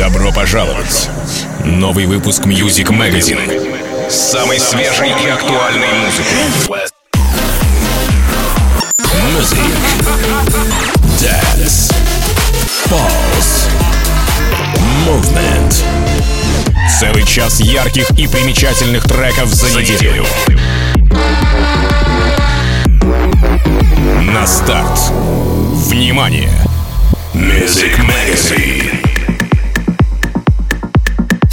Добро пожаловать! Новый выпуск Music Magazine с самой свежей и актуальной музыкой. Music, Dance, Pulse, Movement. Целый час ярких и примечательных треков за неделю. На старт. Внимание! Music Magazine.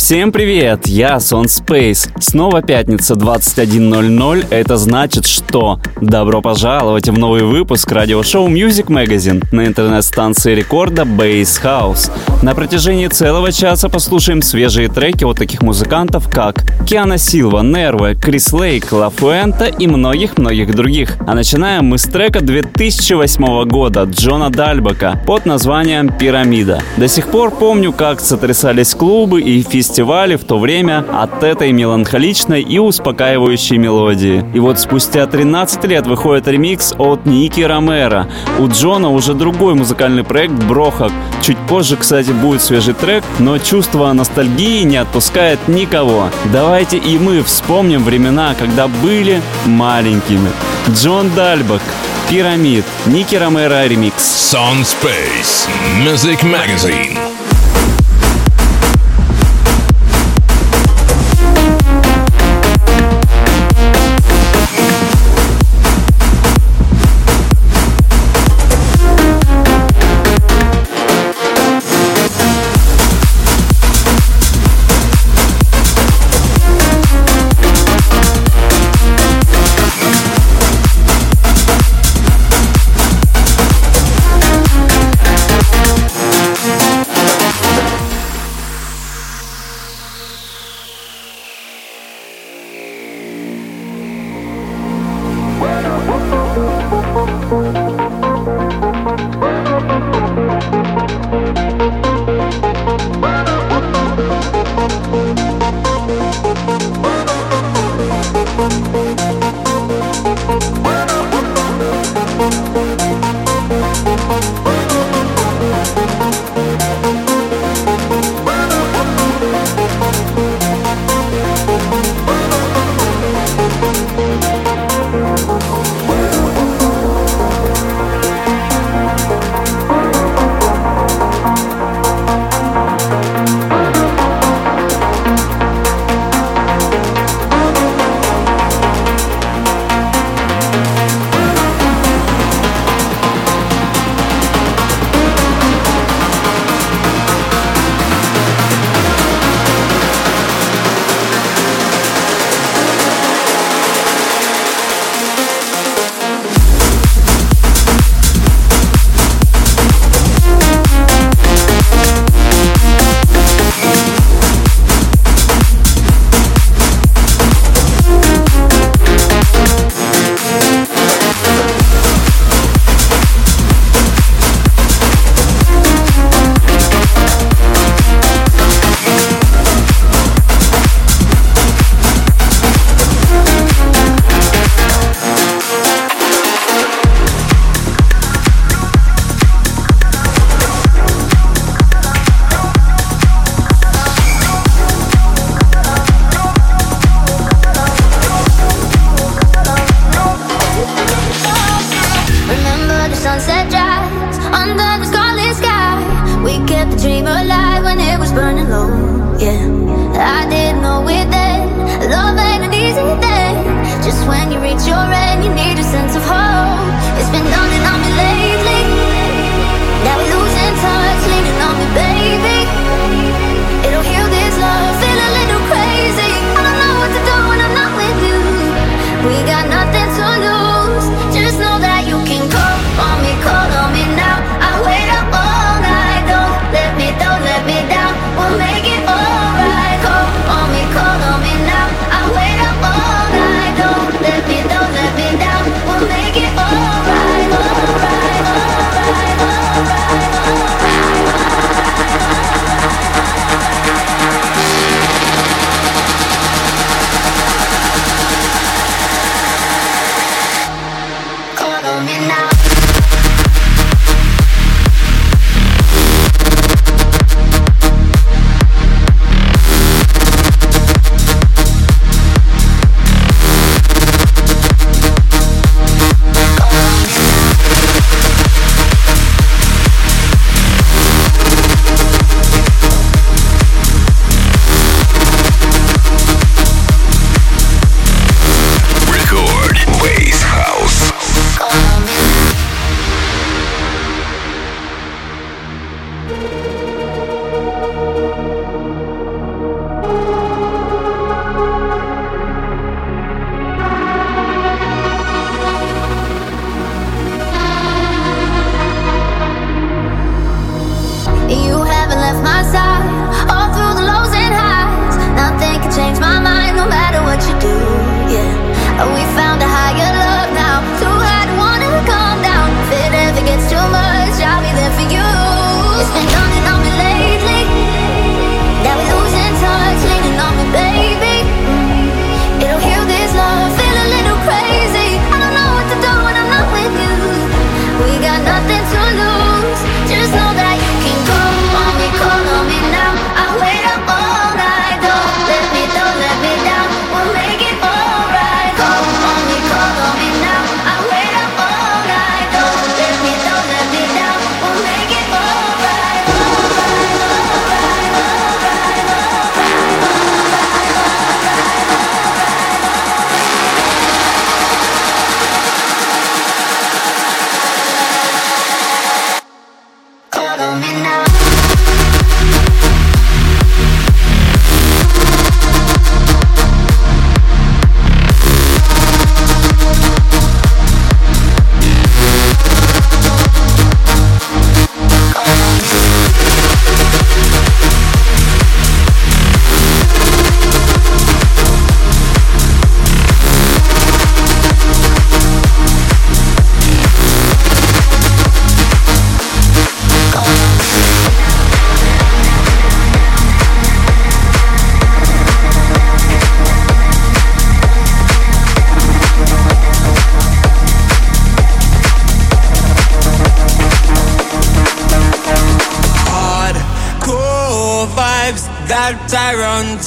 Всем привет, я Сон Space. Снова пятница 21.00. Это значит, что добро пожаловать в новый выпуск радиошоу Music Magazine на интернет-станции рекорда Base House. На протяжении целого часа послушаем свежие треки от таких музыкантов, как Киана Силва, Нерве, Крис Лейк, Ла Фуэнта и многих-многих других. А начинаем мы с трека 2008 года Джона Дальбака под названием «Пирамида». До сих пор помню, как сотрясались клубы и фестивали фестивале в то время от этой меланхоличной и успокаивающей мелодии. И вот спустя 13 лет выходит ремикс от Ники Ромеро. У Джона уже другой музыкальный проект «Брохак». Чуть позже, кстати, будет свежий трек, но чувство ностальгии не отпускает никого. Давайте и мы вспомним времена, когда были маленькими. Джон Дальбак, Пирамид, Ники Ромеро ремикс. Sound Space Music Magazine.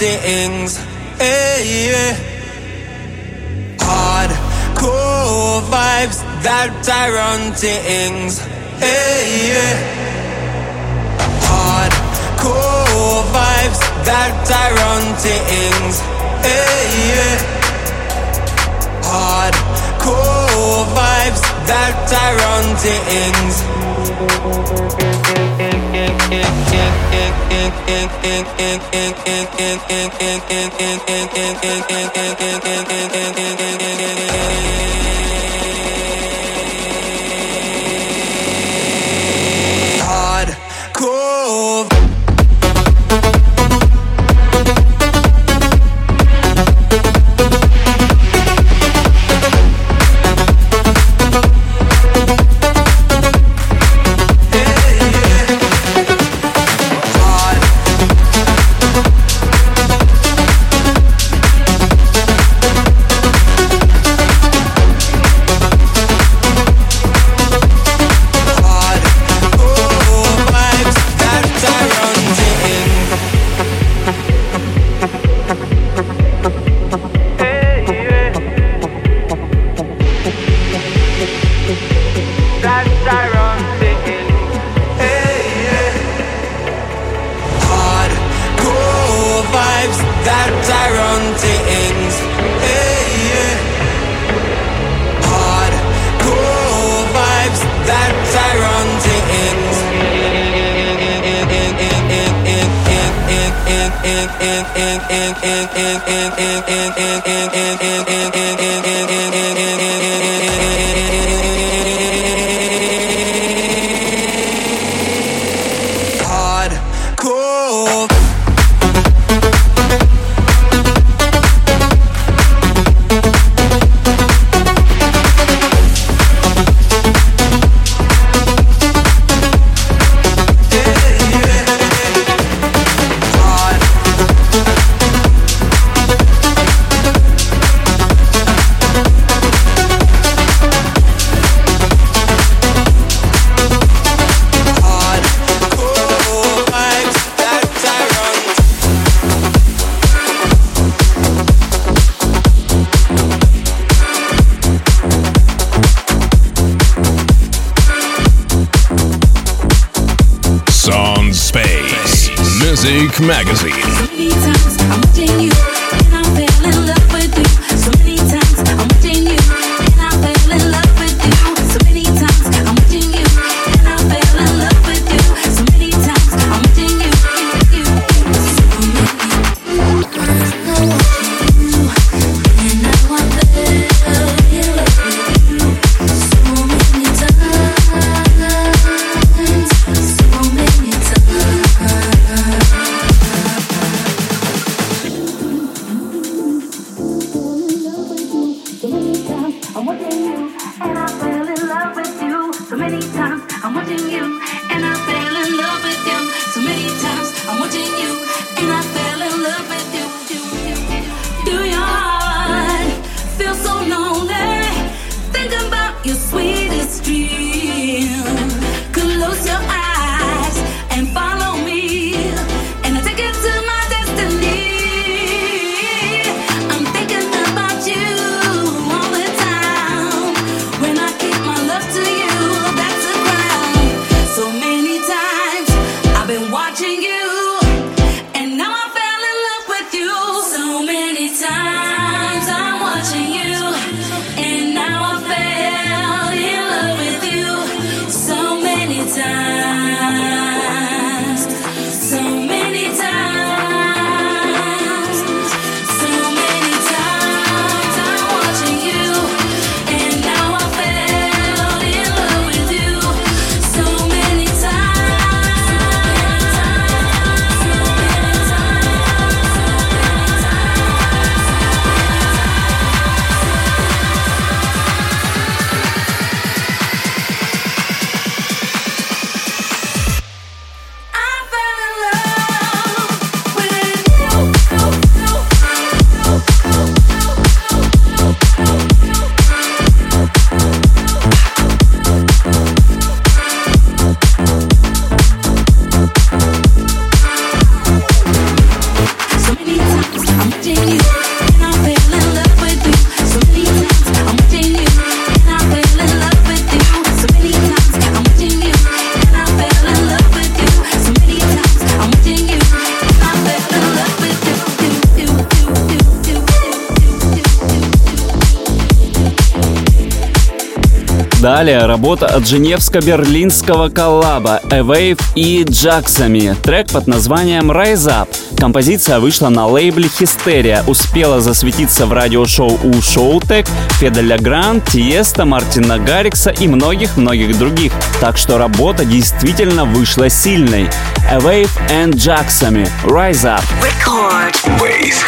Run things. Hey, yeah. Hardcore vibes that I run things. Hey, yeah. Hardcore vibes that I run things. Hey, yeah. Hardcore vibes that Hard cool. Oh. Magazine. Работа от женевско-берлинского коллаба A и Джаксами. Трек под названием Rise Up. Композиция вышла на лейбле Хистерия, успела засветиться в радиошоу у Шоутек, Феделя Грант, Тиеста, Мартина Гаррикса и многих-многих других. Так что работа действительно вышла сильной. A and Jacksami. Rise Up. Record. Bass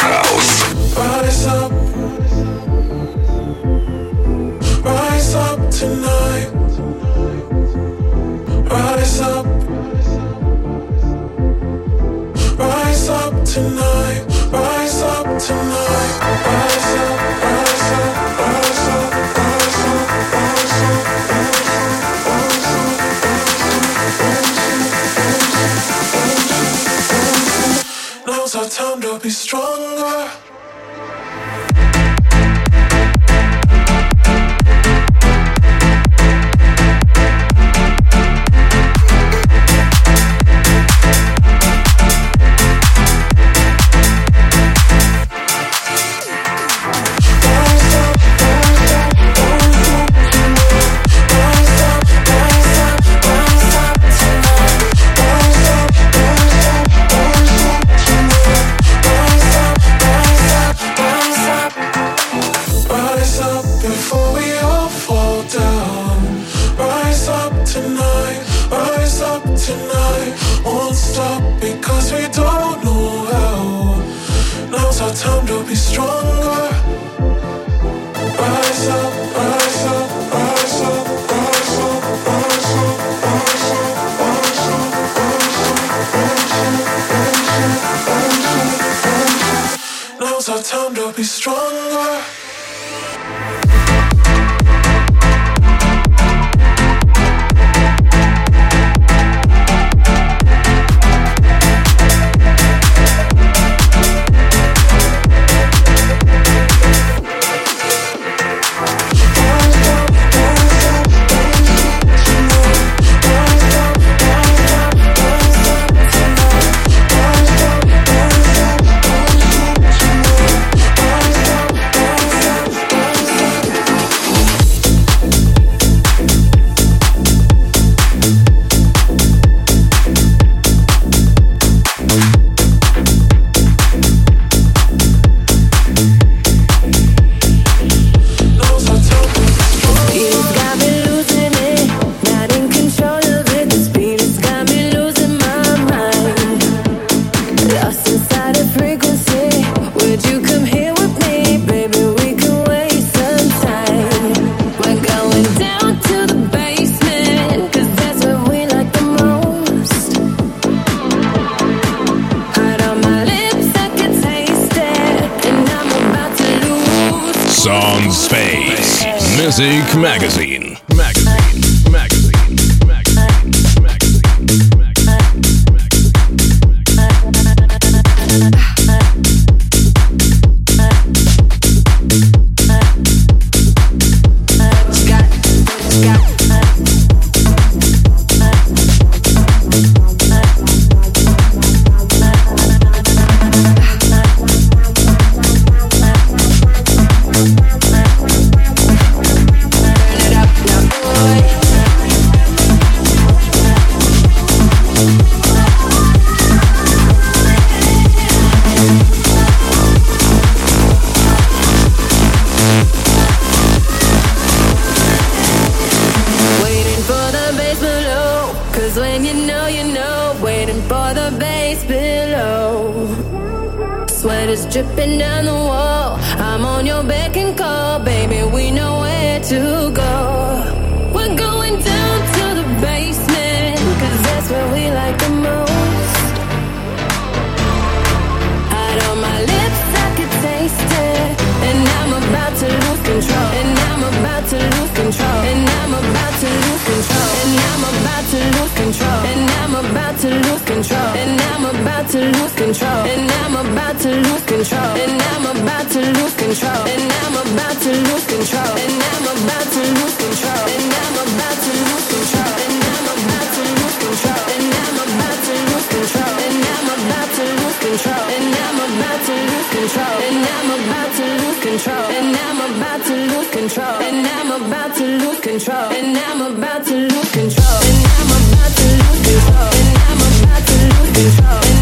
lose control. And I'm about to lose control. And I'm about to lose control. And I'm about to lose control. And I'm about to lose control. And I'm about to lose control. And I'm about to lose control. And I'm about to lose control. And I'm about to lose control. And I'm about to lose control. And I'm about to lose control. And I'm about to lose control. And I'm about to lose control. And I'm about to lose control. And I'm about to lose control. And I'm about to lose control.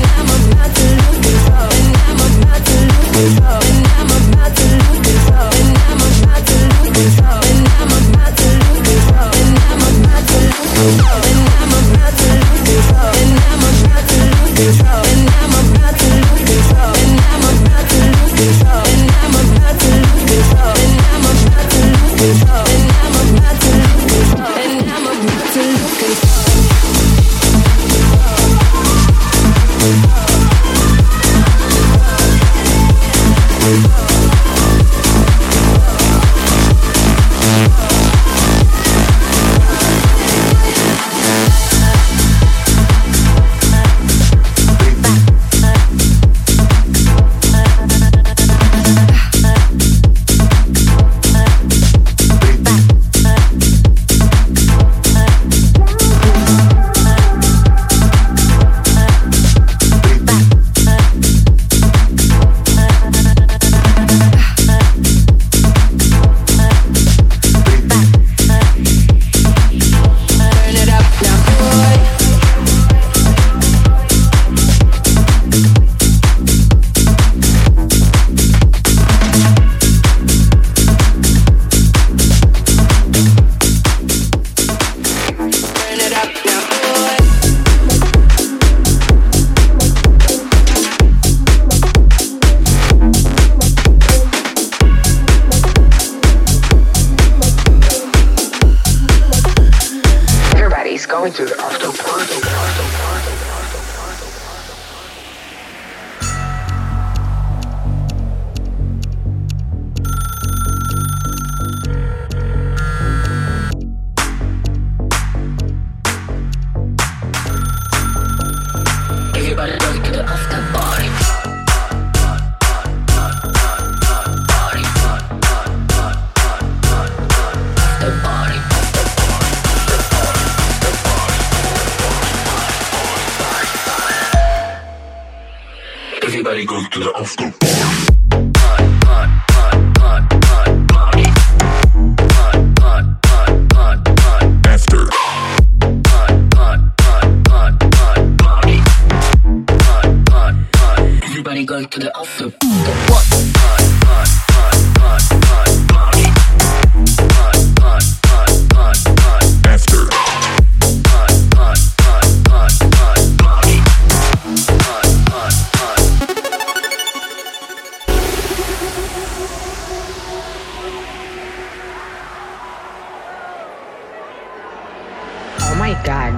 my god,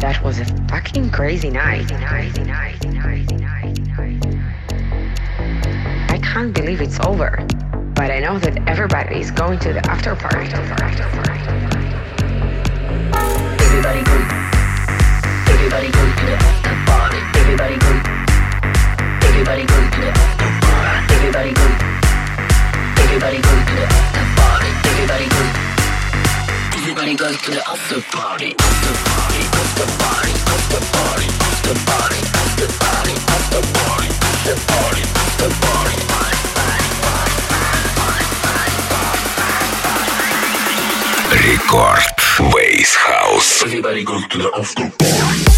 that was a fucking crazy night. I can't believe it's over, but I know that everybody is going to the after party. Everybody go, everybody go to the after party. Everybody go, everybody go to the after party. Everybody go, everybody go to the after party. Everybody go. Everybody goes to the after party, after party, after party, after party, after party, after party, after party, after party, after party, Рекорд Бейс Хаус. Everybody goes to the after party.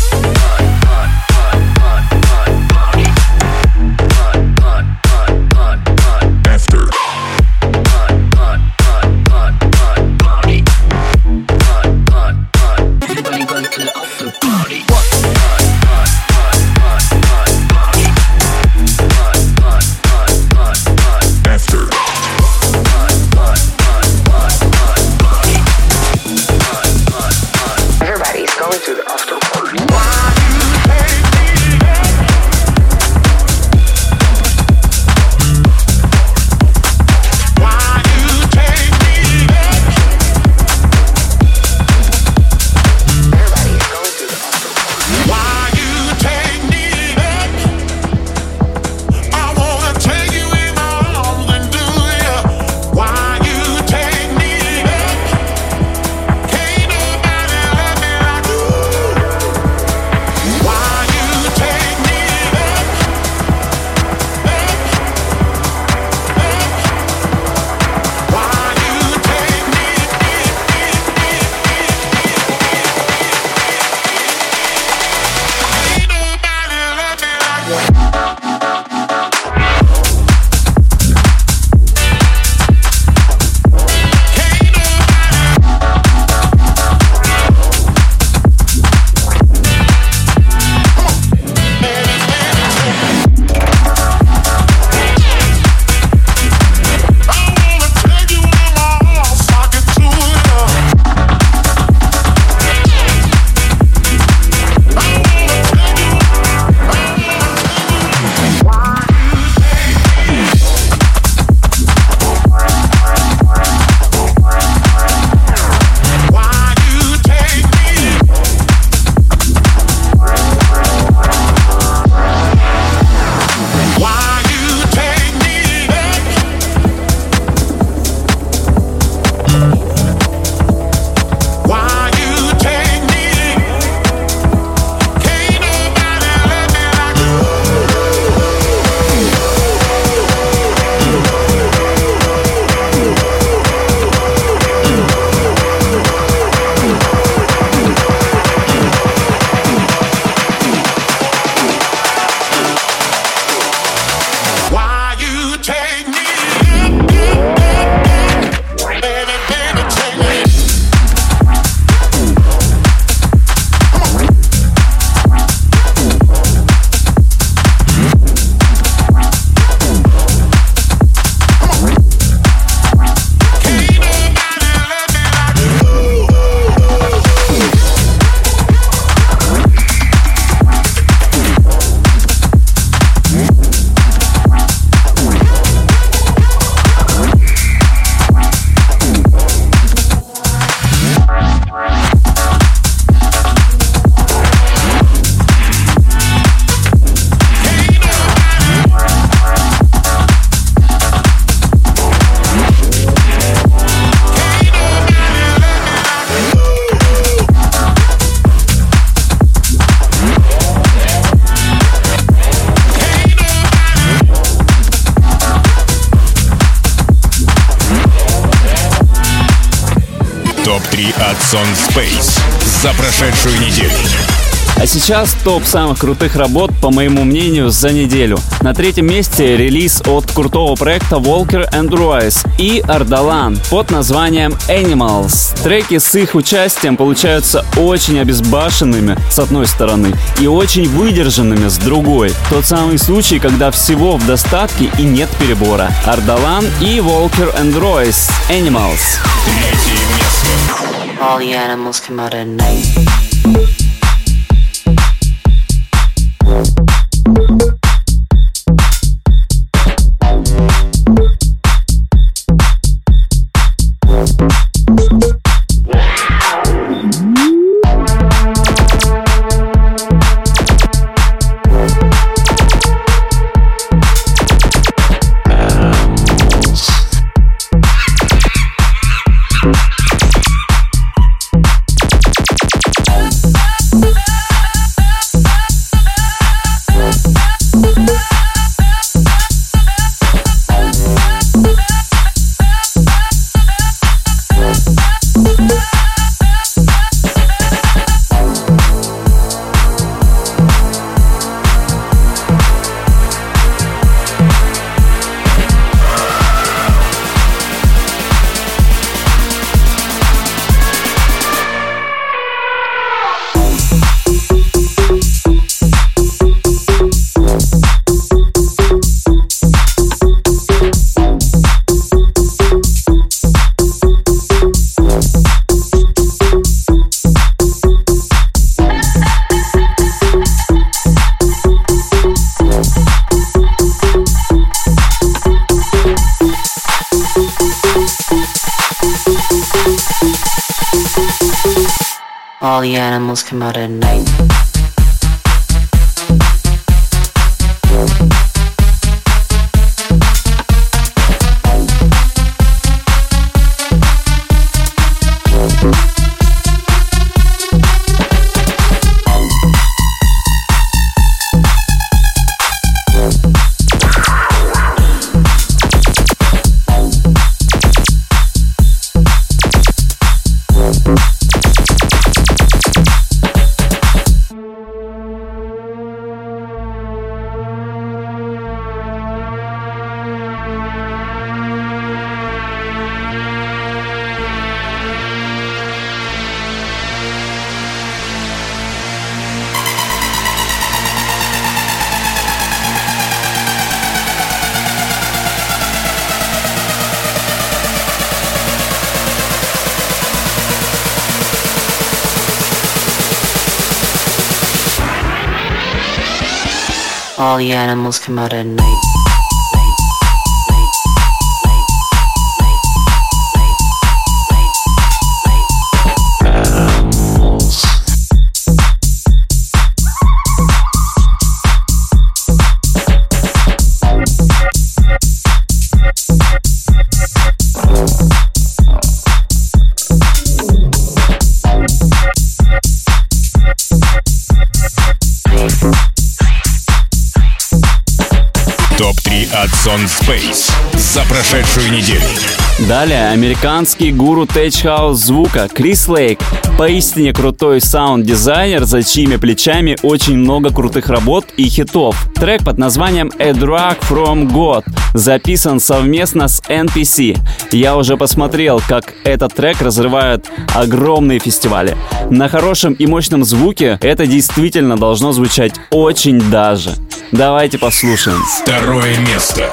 Сон Space за прошедшую неделю. А сейчас топ самых крутых работ, по моему мнению, за неделю. На третьем месте релиз от крутого проекта Walker and Royce и Ардалан под названием Animals. Треки с их участием получаются очень обезбашенными с одной стороны и очень выдержанными с другой. Тот самый случай, когда всего в достатке и нет перебора. Ардалан и Walker and Royce Animals. Третье. All the animals come out at night. The animals come out at night. All the animals come out at night. Сон Space за прошедшую неделю. Далее американский гуру tech house звука Chris Lake. Поистине крутой саунд-дизайнер, за чьими плечами очень много крутых работ и хитов. Трек под названием A Drug From God записан совместно с NPC. Я уже посмотрел, как этот трек разрывает огромные фестивали. На хорошем и мощном звуке это действительно должно звучать очень даже. Давайте послушаем. Второе место.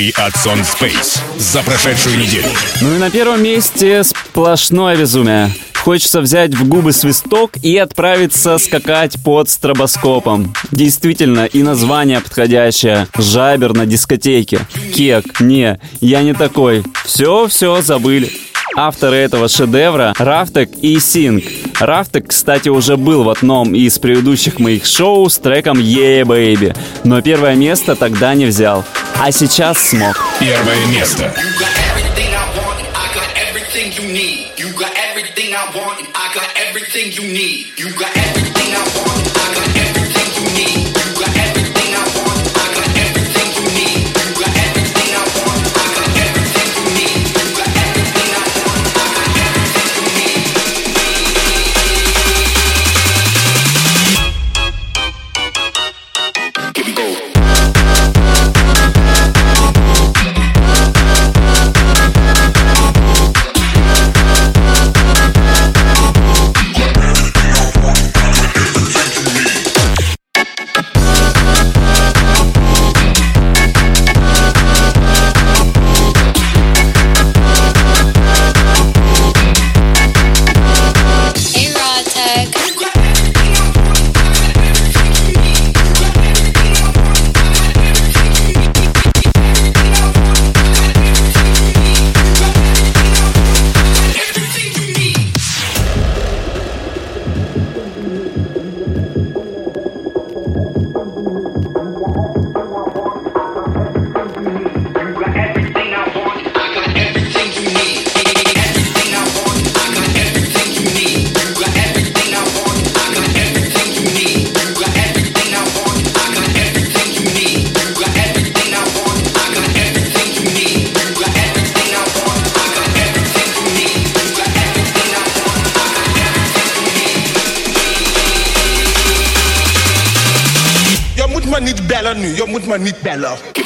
Топ-3 от Сон Space за прошедшую неделю. Ну и на первом месте сплошное безумие. Хочется взять в губы свисток и отправиться скакать под стробоскопом. Действительно, и название подходящее. Жабер на дискотеке. Кек. Не, я не такой. Все-все забыли. Авторы этого шедевра — Рафтек и Синг. Рафтек, кстати, уже был в одном из предыдущих моих шоу с треком «Yeah, Baby», но первое место тогда не взял. А сейчас смог. Первое место. You got everything man that love.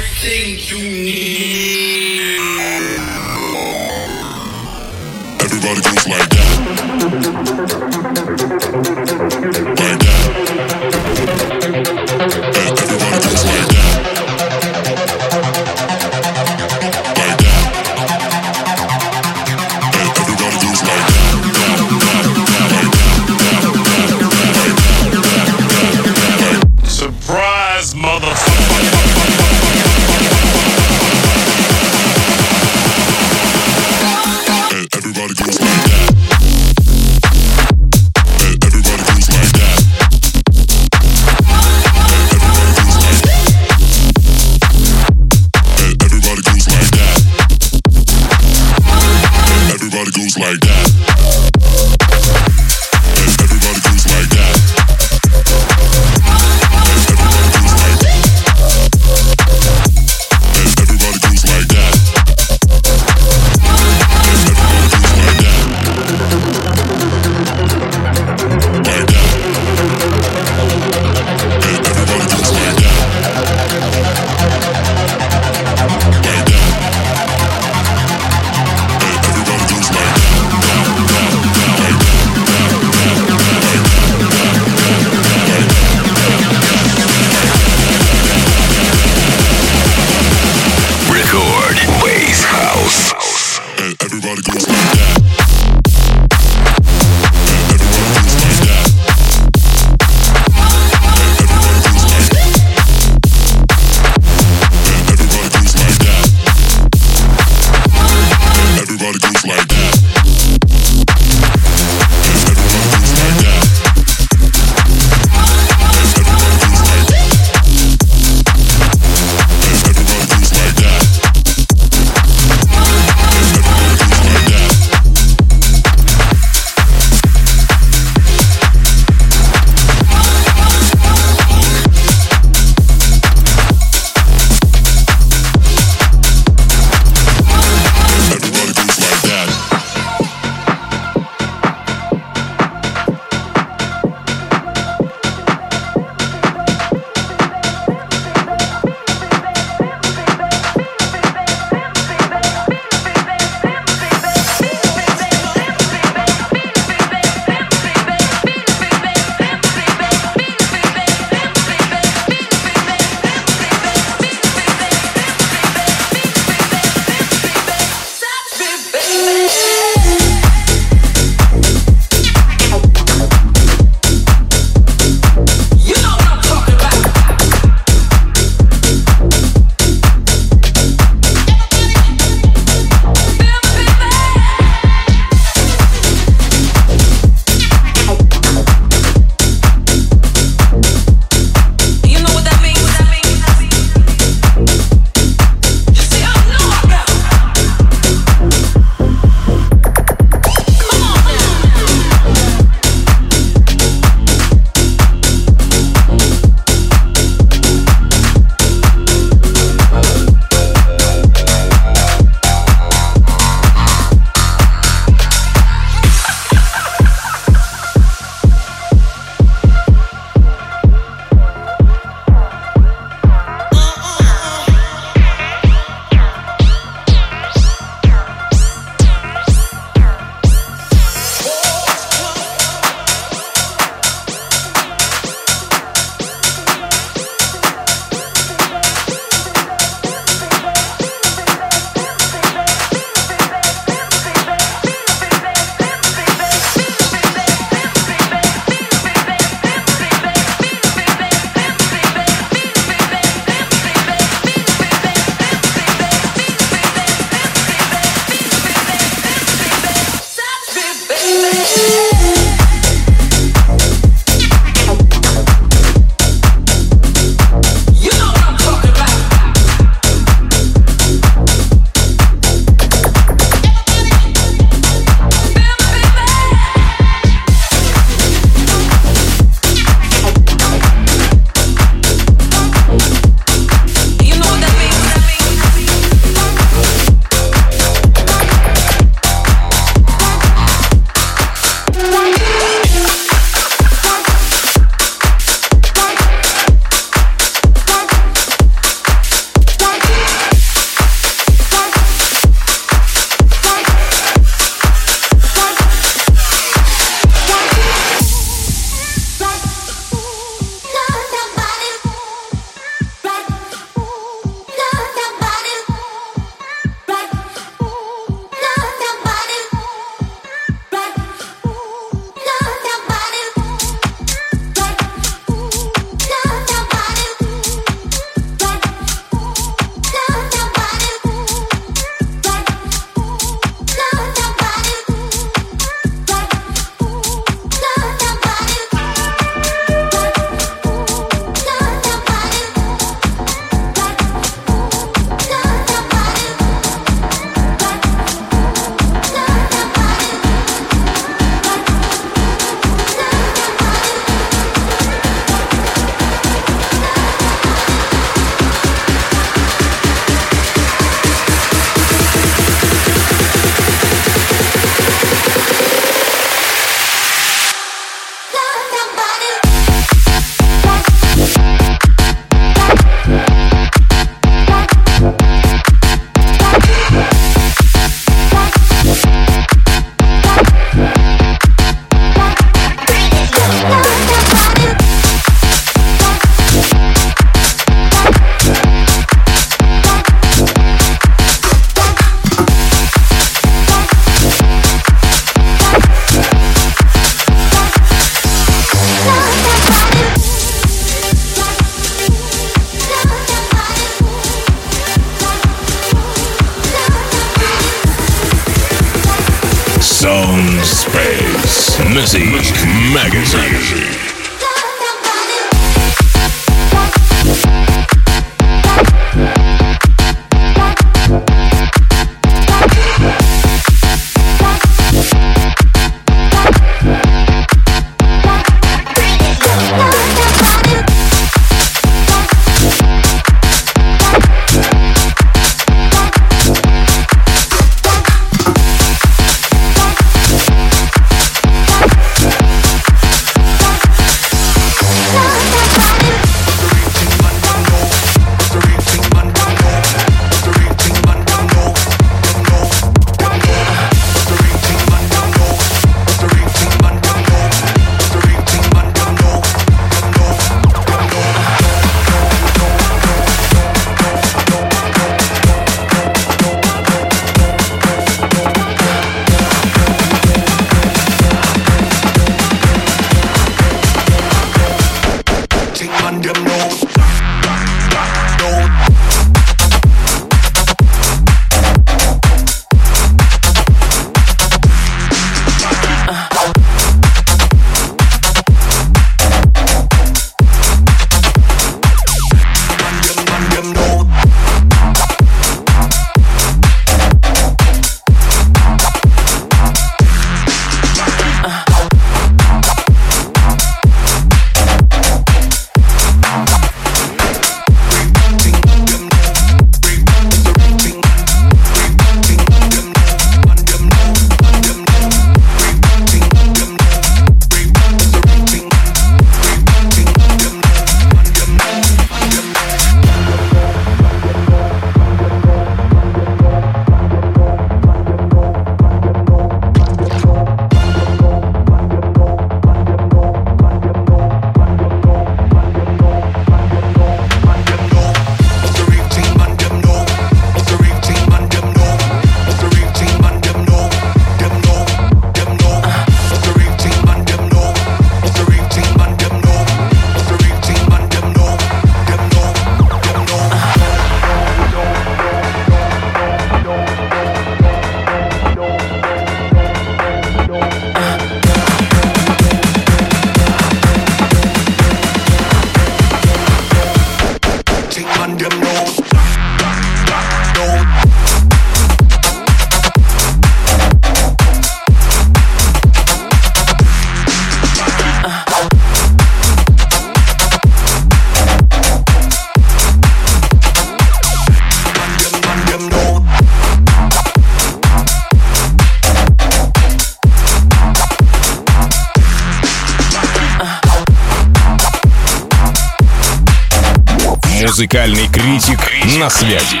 Музыкальный критик на связи.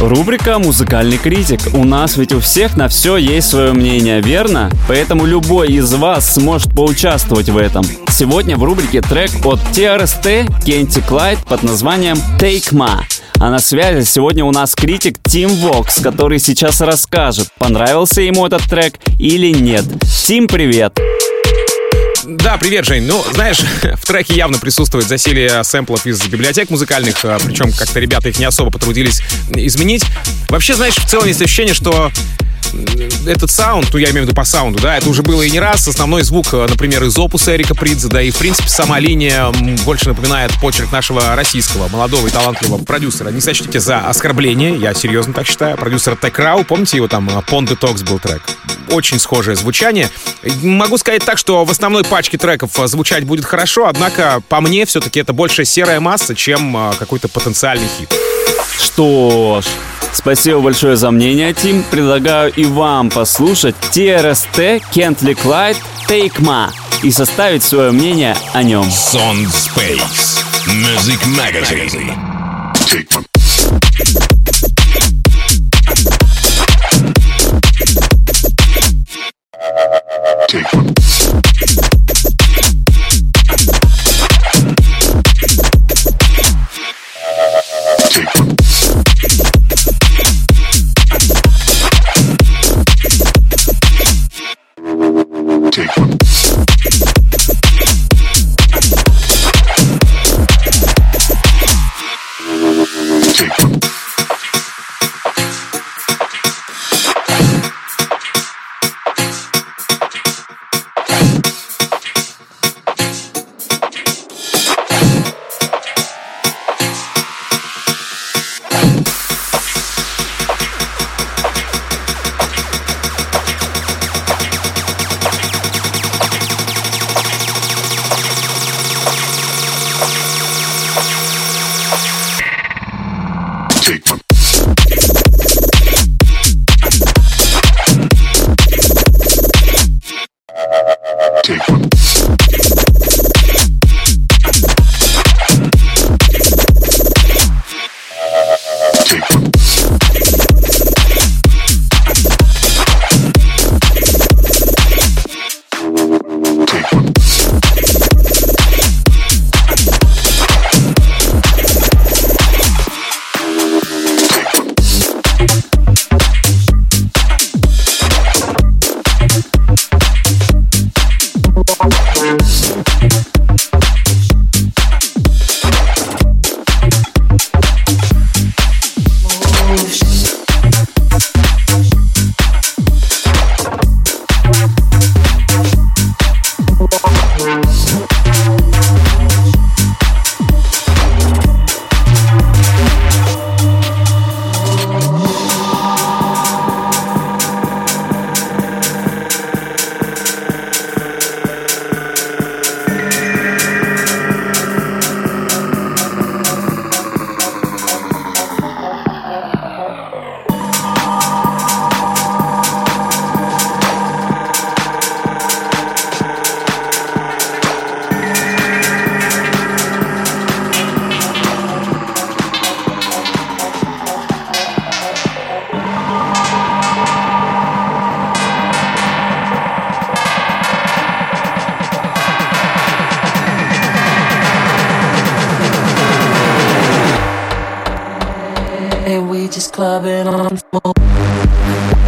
Рубрика «Музыкальный критик». У нас ведь у всех на все есть свое мнение, верно? Поэтому любой из вас сможет поучаствовать в этом. Сегодня в рубрике трек от TRST Кенти Клайд под названием «Take Ma». А на связи сегодня у нас критик Тим Вокс, который сейчас расскажет, понравился ему этот трек или нет. Тим, привет! Привет! Да, привет, Жень. Ну, знаешь, в треке явно присутствует засилие сэмплов из библиотек музыкальных, а, причем как-то ребята их не особо потрудились изменить. Вообще, знаешь, в целом есть ощущение, что этот саунд, ну я имею в виду по саунду, да, это уже было и не раз. Основной звук, э, например, из опуса Эрика Придзе, да, и в принципе сама линия больше напоминает почерк нашего российского молодого и талантливого продюсера. Не сочтите за оскорбление, я серьезно так считаю. Продюсера Tech Rau, помните его там, Pond Detox был трек? Очень схожее звучание. Могу сказать так, что в основной пачке треков э, звучать будет хорошо, однако по мне все-таки это больше серая масса, чем э, какой-то потенциальный хит. Что ж, Спасибо большое за мнение, Тим. Предлагаю и вам послушать TRST Кентли Клайд Take Ma и составить свое мнение о нем. Sound Space Music Magazine. Take Take Come just clubbing on the floor.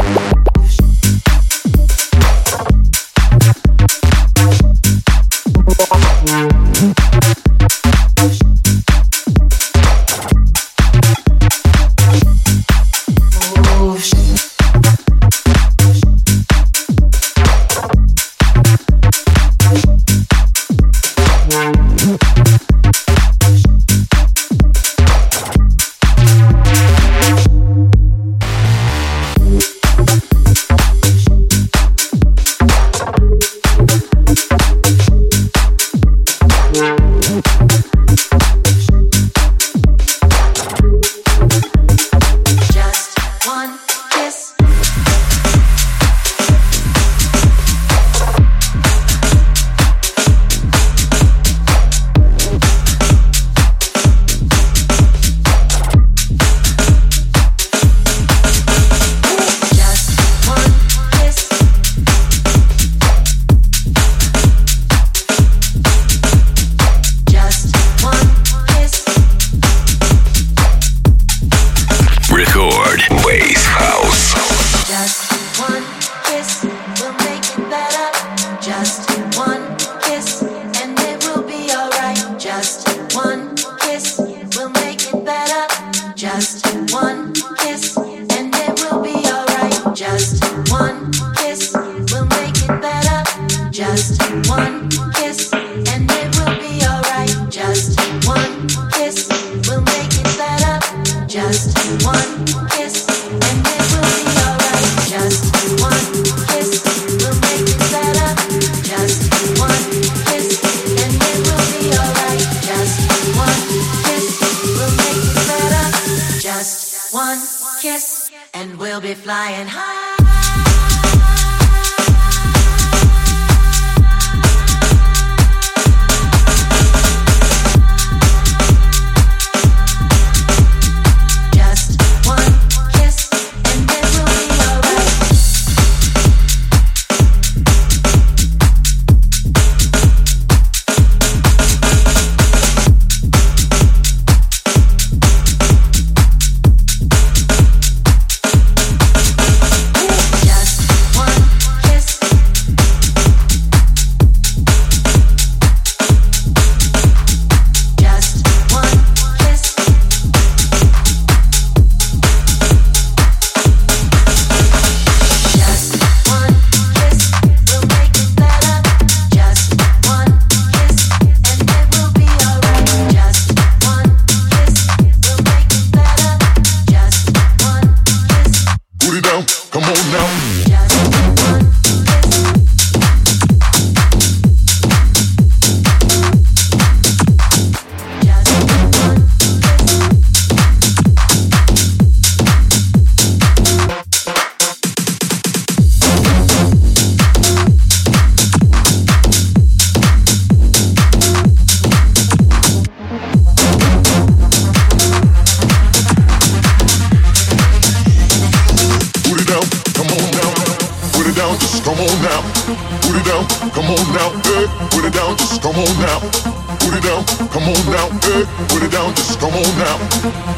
now,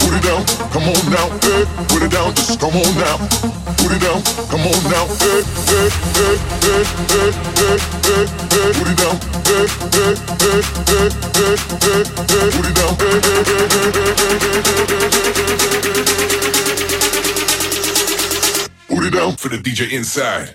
put it down, come on now, eh, put it down, just come on now, put it down, come on now, eh, eh, eh, eh, eh, eh, eh, eh, put it down, eh, eh, eh, eh, eh, eh, eh, put it down, eh, eh, eh, eh, eh, eh, eh, eh, eh, eh, eh, eh, eh, eh, eh, put it down for the DJ inside.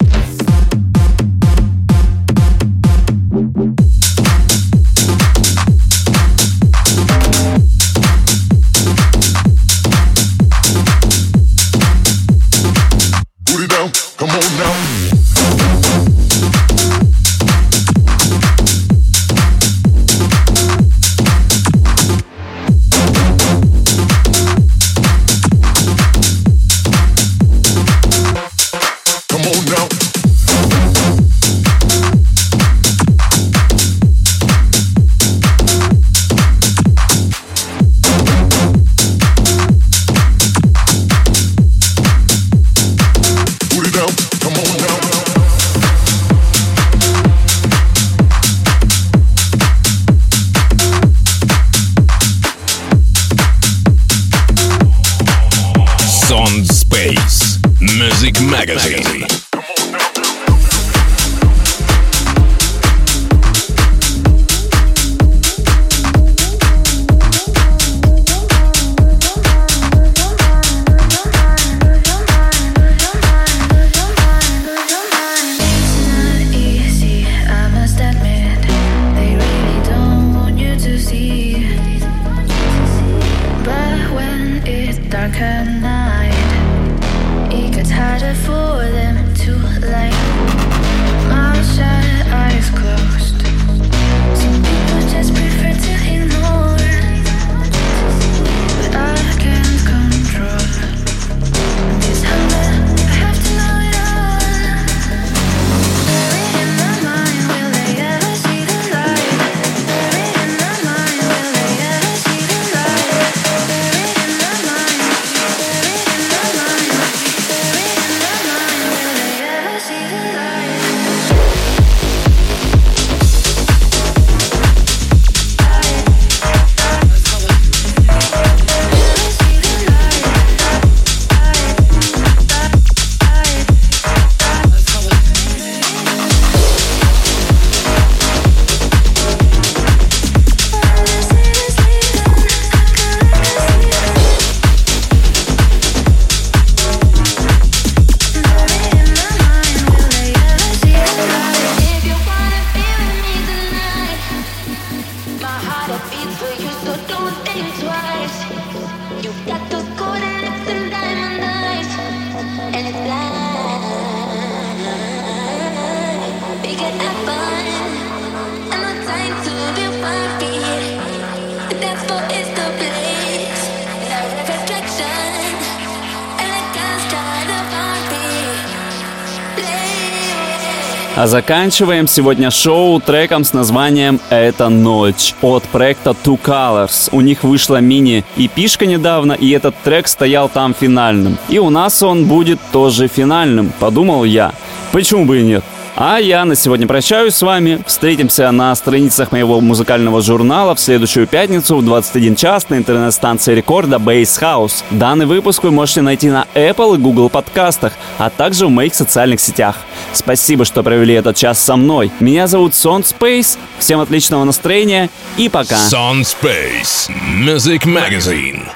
Заканчиваем сегодня шоу треком с названием «Это ночь» от проекта Two Colors. У них вышла мини-эпишка недавно, и этот трек стоял там финальным. И у нас он будет тоже финальным, подумал я. Почему бы и нет? А я на сегодня прощаюсь с вами. Встретимся на страницах моего музыкального журнала в следующую пятницу в 21 час на интернет-станции рекорда Base House. Данный выпуск вы можете найти на Apple и Google подкастах, а также в моих социальных сетях. Спасибо, что провели этот час со мной. Меня зовут Сон Space. Всем отличного настроения и пока. Sun Space Music Magazine.